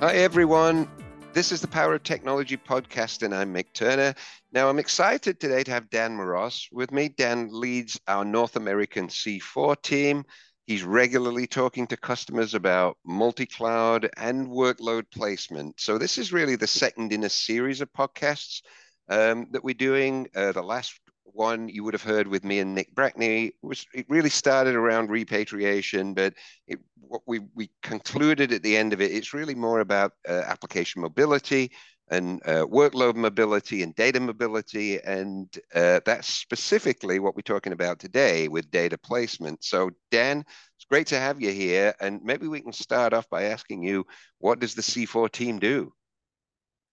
Hi, everyone. This is the Power of Technology podcast, and I'm Mick Turner. Now, I'm excited today to have Dan Mroz with me. Dan leads our North American C4 team. He's regularly talking to customers about multi cloud and workload placement. So, this is really the second in a series of podcasts um, that we're doing. Uh, the last one you would have heard with me and Nick Brackney was it really started around repatriation, but it, what we we concluded at the end of it, it's really more about uh, application mobility and uh, workload mobility and data mobility, and uh, that's specifically what we're talking about today with data placement. So, Dan, it's great to have you here, and maybe we can start off by asking you, what does the C4 team do?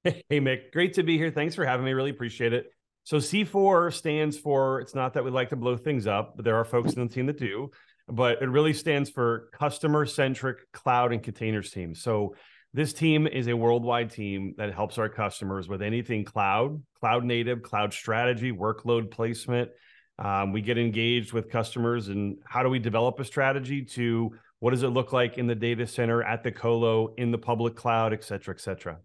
Hey, Mick, great to be here. Thanks for having me. Really appreciate it. So C4 stands for, it's not that we like to blow things up, but there are folks in the team that do, but it really stands for customer centric cloud and containers team. So this team is a worldwide team that helps our customers with anything cloud, cloud native, cloud strategy, workload placement. Um, we get engaged with customers and how do we develop a strategy to what does it look like in the data center, at the colo, in the public cloud, et cetera, et cetera.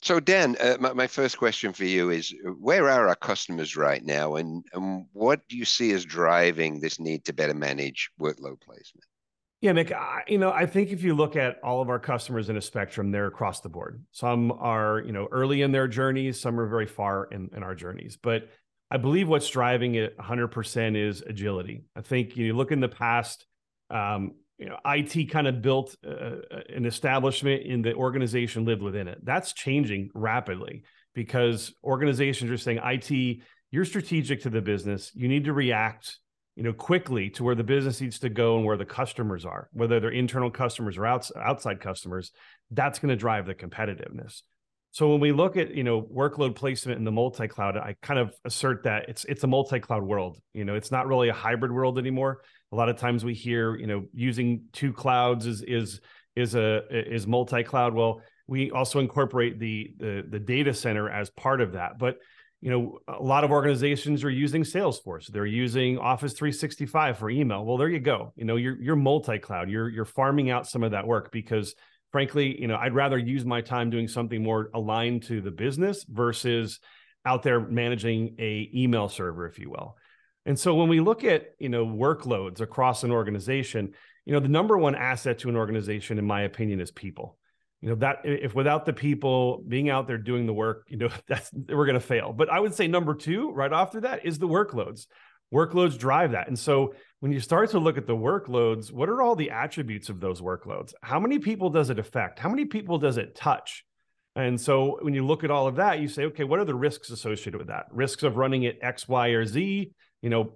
So, Dan, uh, my, my, first question for you is where are our customers right now, and, and what do you see as driving this need to better manage workload placement? Yeah, Nick, I, you know, I think if you look at all of our customers in a spectrum, they're across the board. Some are, you know, early in their journeys, some are very far in, in our journeys. But I believe what's driving it 100% is agility. I think you look in the past, um, you know, IT kind of built uh, uh, an establishment and the organization lived within it. That's changing rapidly because organizations are saying, IT, you're strategic to the business. You need to react, you know, quickly to where the business needs to go and where the customers are, whether they're internal customers or outs- outside customers. That's going to drive the competitiveness. So when we look at you know workload placement in the multi-cloud, I kind of assert that it's it's a multi-cloud world. You know, it's not really a hybrid world anymore. A lot of times we hear you know using two clouds is is is a is multi-cloud. Well, we also incorporate the the the data center as part of that, but you know a lot of organizations are using salesforce. They're using office 365 for email. Well there you go. You know you're you're multi-cloud. You're you're farming out some of that work because frankly, you know, I'd rather use my time doing something more aligned to the business versus out there managing a email server, if you will. And so when we look at, you know, workloads across an organization, you know, the number one asset to an organization, in my opinion, is people. You know, that if without the people being out there doing the work, you know, that's we're going to fail. But I would say number two, right after that, is the workloads. Workloads drive that. And so when you start to look at the workloads, what are all the attributes of those workloads? How many people does it affect? How many people does it touch? And so when you look at all of that, you say, okay, what are the risks associated with that? Risks of running it X, Y, or Z, you know,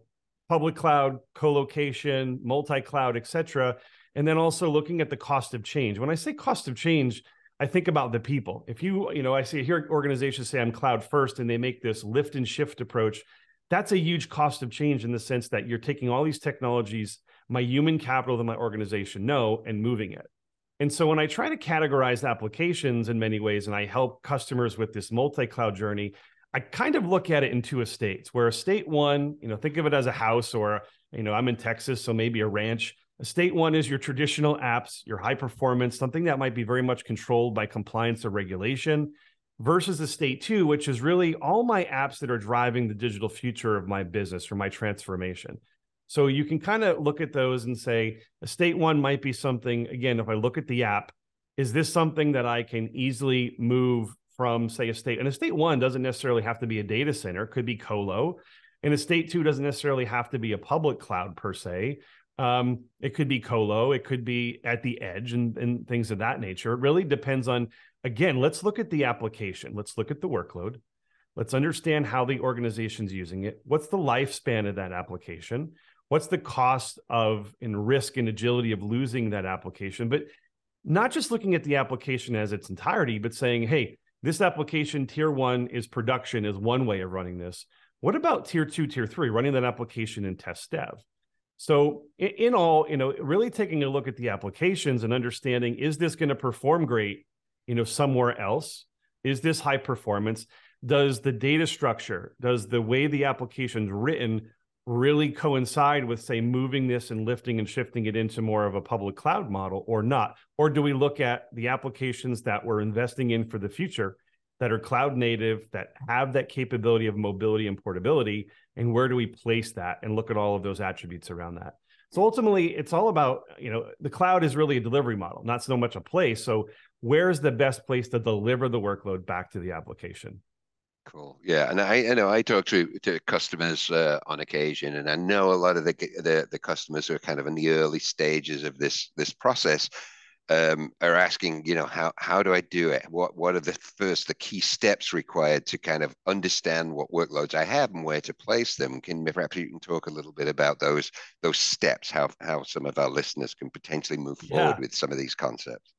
public cloud, co-location, multi-cloud, et cetera. And then also looking at the cost of change. When I say cost of change, I think about the people. If you, you know, I see here organizations say I'm cloud first and they make this lift and shift approach that's a huge cost of change in the sense that you're taking all these technologies, my human capital that my organization know, and moving it. And so when I try to categorize applications in many ways and I help customers with this multi-cloud journey, I kind of look at it in two estates where estate one, you know, think of it as a house or, you know, I'm in Texas, so maybe a ranch. Estate one is your traditional apps, your high performance, something that might be very much controlled by compliance or regulation versus the state two, which is really all my apps that are driving the digital future of my business or my transformation. So you can kind of look at those and say, a state one might be something, again, if I look at the app, is this something that I can easily move from, say, a state? And a state one doesn't necessarily have to be a data center, could be colo. And a state two doesn't necessarily have to be a public cloud per se. Um, it could be colo, it could be at the edge and, and things of that nature. It really depends on again, let's look at the application. Let's look at the workload. Let's understand how the organization's using it. What's the lifespan of that application? What's the cost of and risk and agility of losing that application? But not just looking at the application as its entirety, but saying, hey, this application tier one is production is one way of running this. What about tier two, tier three, running that application in test dev? So in all, you know, really taking a look at the applications and understanding, is this going to perform great you know somewhere else is this high performance does the data structure does the way the application is written really coincide with say moving this and lifting and shifting it into more of a public cloud model or not? Or do we look at the applications that we're investing in for the future that are cloud native that have that capability of mobility and portability? And where do we place that and look at all of those attributes around that? So ultimately it's all about you know the cloud is really a delivery model not so much a place. So where's the best place to deliver the workload back to the application Cool. Yeah, and I, you know, I talk to to customers uh, on occasion, and I know a lot of the, the the customers who are kind of in the early stages of this this process um, are asking, you know, how how do I do it? What what are the first the key steps required to kind of understand what workloads I have and where to place them? Can perhaps you can talk a little bit about those those steps, how how some of our listeners can potentially move forward with some of these concepts.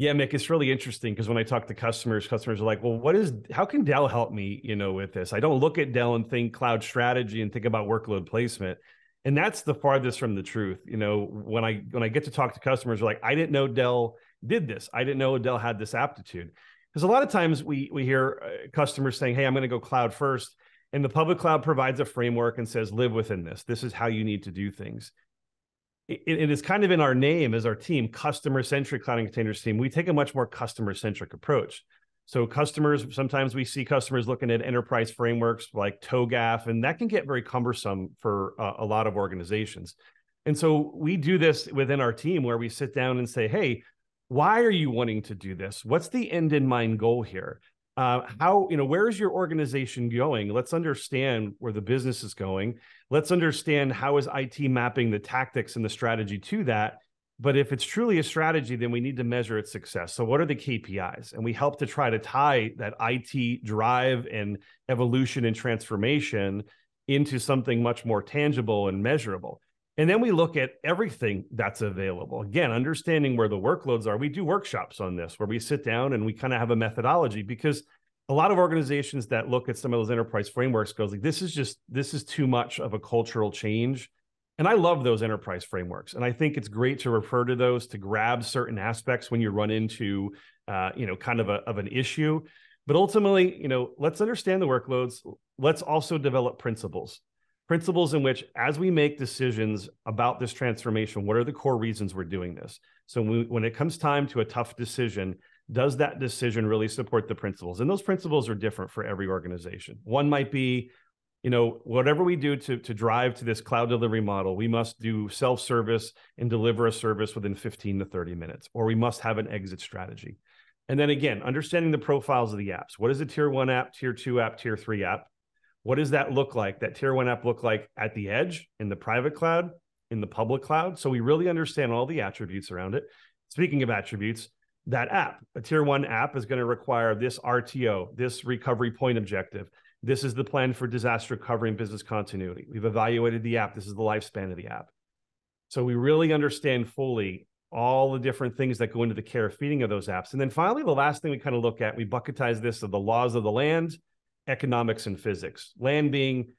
Yeah, Mick, it's really interesting because when I talk to customers, customers are like, "Well, what is? How can Dell help me? You know, with this? I don't look at Dell and think cloud strategy and think about workload placement." And that's the farthest from the truth. You know, when I when I get to talk to customers, are like, "I didn't know Dell did this. I didn't know Dell had this aptitude." Because a lot of times we we hear uh, customers saying, "Hey, I'm going to go cloud first. and the public cloud provides a framework and says, "Live within this. This is how you need to do things." It, it is kind of in our name as our team, customer centric cloud and containers team. We take a much more customer centric approach. So customers, sometimes we see customers looking at enterprise frameworks like TOGAF, and that can get very cumbersome for uh, a lot of organizations. And so we do this within our team where we sit down and say, hey, why are you wanting to do this? What's the end in mind goal here? Uh, how you know where is your organization going? Let's understand where the business is going. Let's understand how is it mapping the tactics and the strategy to that. But if it's truly a strategy then we need to measure its success. So what are the kpis and we help to try to tie that it drive and evolution and transformation into something much more tangible and measurable and then we look at everything that's available. Again, understanding where the workloads are. We do workshops on this where we sit down and we kind of have a methodology because a lot of organizations that look at some of those enterprise frameworks goes like this is just this is too much of a cultural change. And I love those enterprise frameworks. And I think it's great to refer to those to grab certain aspects when you run into uh, you know, kind of a of an issue. But ultimately, you know, let's understand the workloads. Let's also develop principles principles in which, as we make decisions about this transformation, what are the core reasons we're doing this? So when, we, when it comes time to a tough decision, does that decision really support the principles? And those principles are different for every organization. One might be, you know, whatever we do to, to drive to this cloud delivery model, we must do self service and deliver a service within 15 to 30 minutes, or we must have an exit strategy. And then again, understanding the profiles of the apps. What is a tier one app, tier two app, tier three app? What does that look like? That tier one app look like at the edge, in the private cloud, in the public cloud? So we really understand all the attributes around it. Speaking of attributes, that app, a tier one app is going to require this RTO, this recovery point objective. This is the plan for disaster recovery and business continuity. We've evaluated the app. This is the lifespan of the app. So we really understand fully all the different things that go into the care feeding of those apps. And then finally, the last thing we kind of look at, we bucketize this of the laws of the land economics and physics. Land being,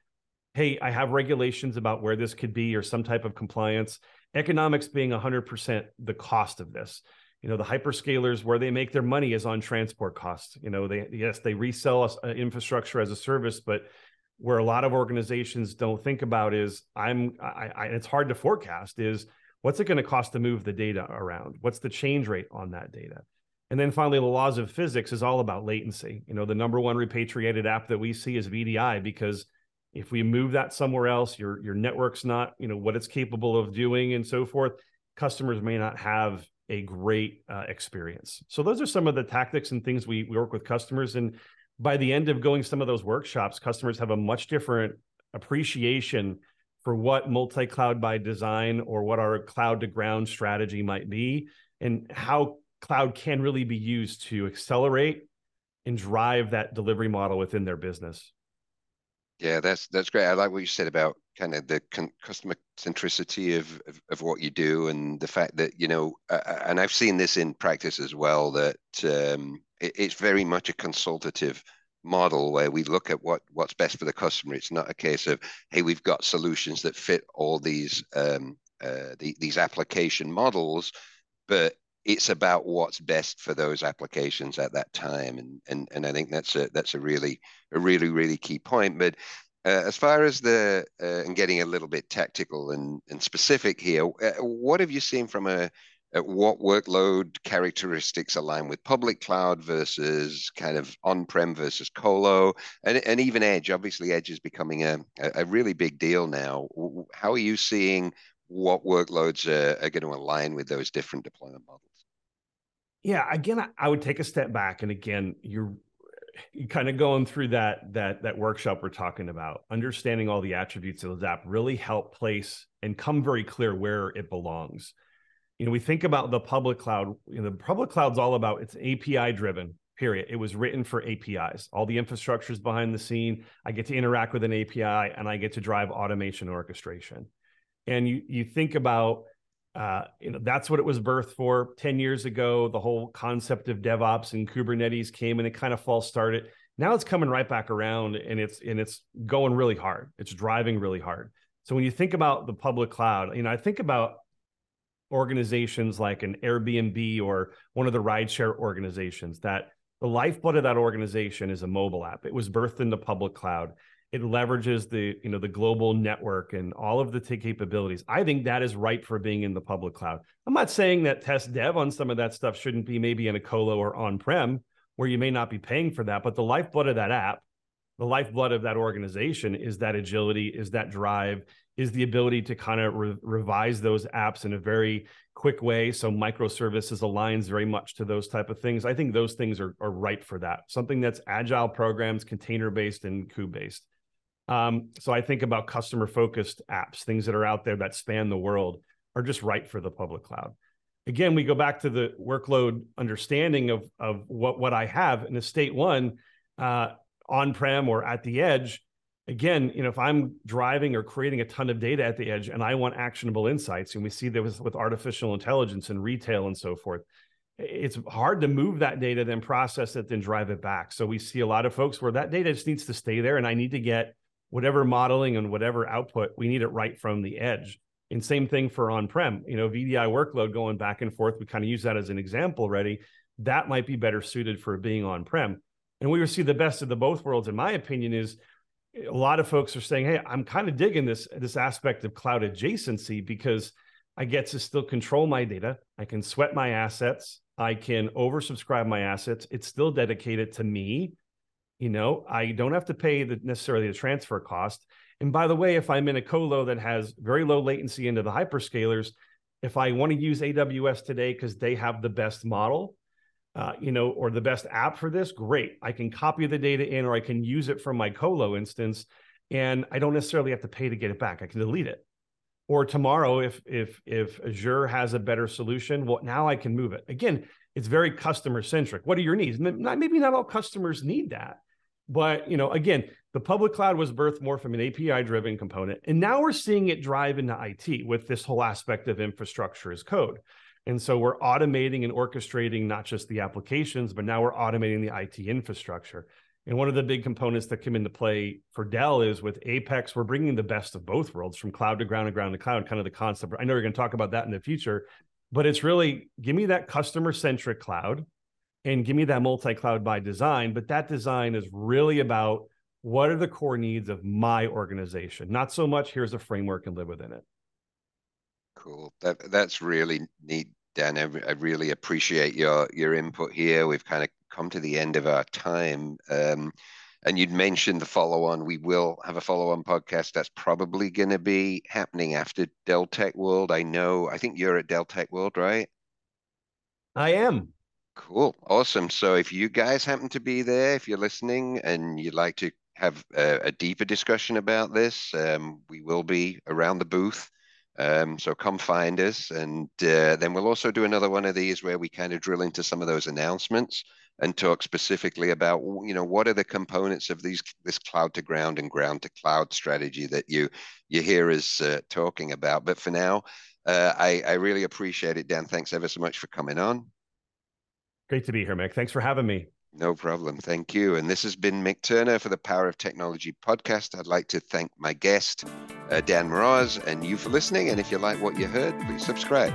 hey, I have regulations about where this could be or some type of compliance. Economics being 100% the cost of this. You know, the hyperscalers where they make their money is on transport costs. You know, they yes, they resell us uh, infrastructure as a service, but where a lot of organizations don't think about is I'm I, I it's hard to forecast is what's it going to cost to move the data around? What's the change rate on that data? And then finally, the laws of physics is all about latency. You know, the number one repatriated app that we see is VDI because if we move that somewhere else, your your network's not, you know, what it's capable of doing and so forth. Customers may not have a great uh, experience. So those are some of the tactics and things we, we work with customers. And by the end of going some of those workshops, customers have a much different appreciation for what multi-cloud by design or what our cloud to ground strategy might be and how cloud can really be used to accelerate and drive that delivery model within their business. Yeah, that's that's great. I like what you said about kind of the con- customer centricity of, of, of what you do, and the fact that you know, uh, and I've seen this in practice as well. That um, it, it's very much a consultative model where we look at what what's best for the customer. It's not a case of hey, we've got solutions that fit all these um, uh, the, these application models, but it's about what's best for those applications at that time and and and I think that's a that's a really a really really key point. But Uh, as far as the uh, and getting a little bit tactical and, and specific here, uh, what have you seen from a what workload characteristics align with public cloud versus kind of on-prem versus colo? And, and even edge obviously edge is becoming a, a really big deal now. How are you seeing what workloads are, are going to align with those different deployment models? Yeah again i would take a step back and again you're kind of going through that that that workshop we're talking about. Understanding all the attributes of the app really help place and come very clear where it belongs. You know we think about the public cloud you know the public cloud's all about it's api driven period. It was written for apis all the infrastructure is behind the scene. I get to interact with an api and i get to drive automation orchestration and you you think about uh, you know that's what it was birthed for 10 years ago. The whole concept of devops and kubernetes came and it kind of false started. Now it's coming right back around and it's and it's going really hard. It's driving really hard. So when you think about the public cloud you know i think about organizations like an airbnb or one of the rideshare organizations that the lifeblood of that organization is a mobile app. It was birthed in the public cloud it leverages the you know the global network and all of the t- capabilities. I think that is ripe for being in the public cloud. I'm not saying that test dev on some of that stuff shouldn't be maybe in a colo or on-prem where you may not be paying for that but the lifeblood of that app the lifeblood of that organization is that agility is that drive is the ability to kind of re- revise those apps in a very quick way. So microservices aligns very much to those type of things. I think those things are, are ripe for that. Something that's agile programs container based and kube based um, so I think about customer focused apps, things that are out there that span the world are just right for the public cloud. Again, we go back to the workload understanding of, of what, what I have in a state one uh, on-prem or at the edge. Again, you know, if I'm driving or creating a ton of data at the edge and I want actionable insights, and we see this with artificial intelligence and retail and so forth, it's hard to move that data, then process it, then drive it back. So we see a lot of folks where that data just needs to stay there, and I need to get whatever modeling and whatever output, we need it right from the edge. And same thing for on-prem, you know, VDI workload going back and forth. We kind of use that as an example already. That might be better suited for being on-prem. And we see the best of the both worlds, in my opinion, is a lot of folks are saying, Hey, I'm kind of digging this, this aspect of cloud adjacency because I get to still control my data. I can sweat my assets. I can oversubscribe my assets. It's still dedicated to me you know, I don't have to pay the necessarily the transfer cost. And by the way, if I'm in a colo that has very low latency into the hyperscalers, if I want to use AWS today because they have the best model, uh, you know, or the best app for this, great. I can copy the data in, or I can use it from my colo instance, and I don't necessarily have to pay to get it back. I can delete it. Or tomorrow, if if if Azure has a better solution, well, now I can move it. Again, it's very customer centric. What are your needs? Maybe not all customers need that but you know, again, the public cloud was birthed more from an API driven component. And now we're seeing it drive into IT with this whole aspect of infrastructure as code. And so we're automating and orchestrating not just the applications, but now we're automating the IT infrastructure. And one of the big components that come into play for Dell is with Apex, we're bringing the best of both worlds from cloud to ground and ground to cloud, kind of the concept. I know you're going to talk about that in the future, but it's really give me that customer centric cloud and give me that multi-cloud by design but that design is really about what are the core needs of my organization not so much here's a framework and live within it cool that that's really neat dan i, I really appreciate your your input here we've kind of come to the end of our time um, and you'd mentioned the follow on. We will have a follow on podcast that's probably going to be happening after Dell Tech World. I know, I think you're at Dell Tech World, right? I am. Cool. Awesome. So if you guys happen to be there, if you're listening and you'd like to have a, a deeper discussion about this, um, we will be around the booth. Um, so come find us. And uh, then we'll also do another one of these where we kind of drill into some of those announcements and talk specifically about, you know, what are the components of these this cloud to ground and ground to cloud strategy that you you hear us uh, talking about. But for now, uh, I, I really appreciate it, Dan. Thanks ever so much for coming on. Great to be here, Mick. Thanks for having me. No problem. Thank you. And this has been Mick Turner for the Power of Technology podcast. I'd like to thank my guest, uh, Dan Mroz, and you for listening. And if you like what you heard, please subscribe.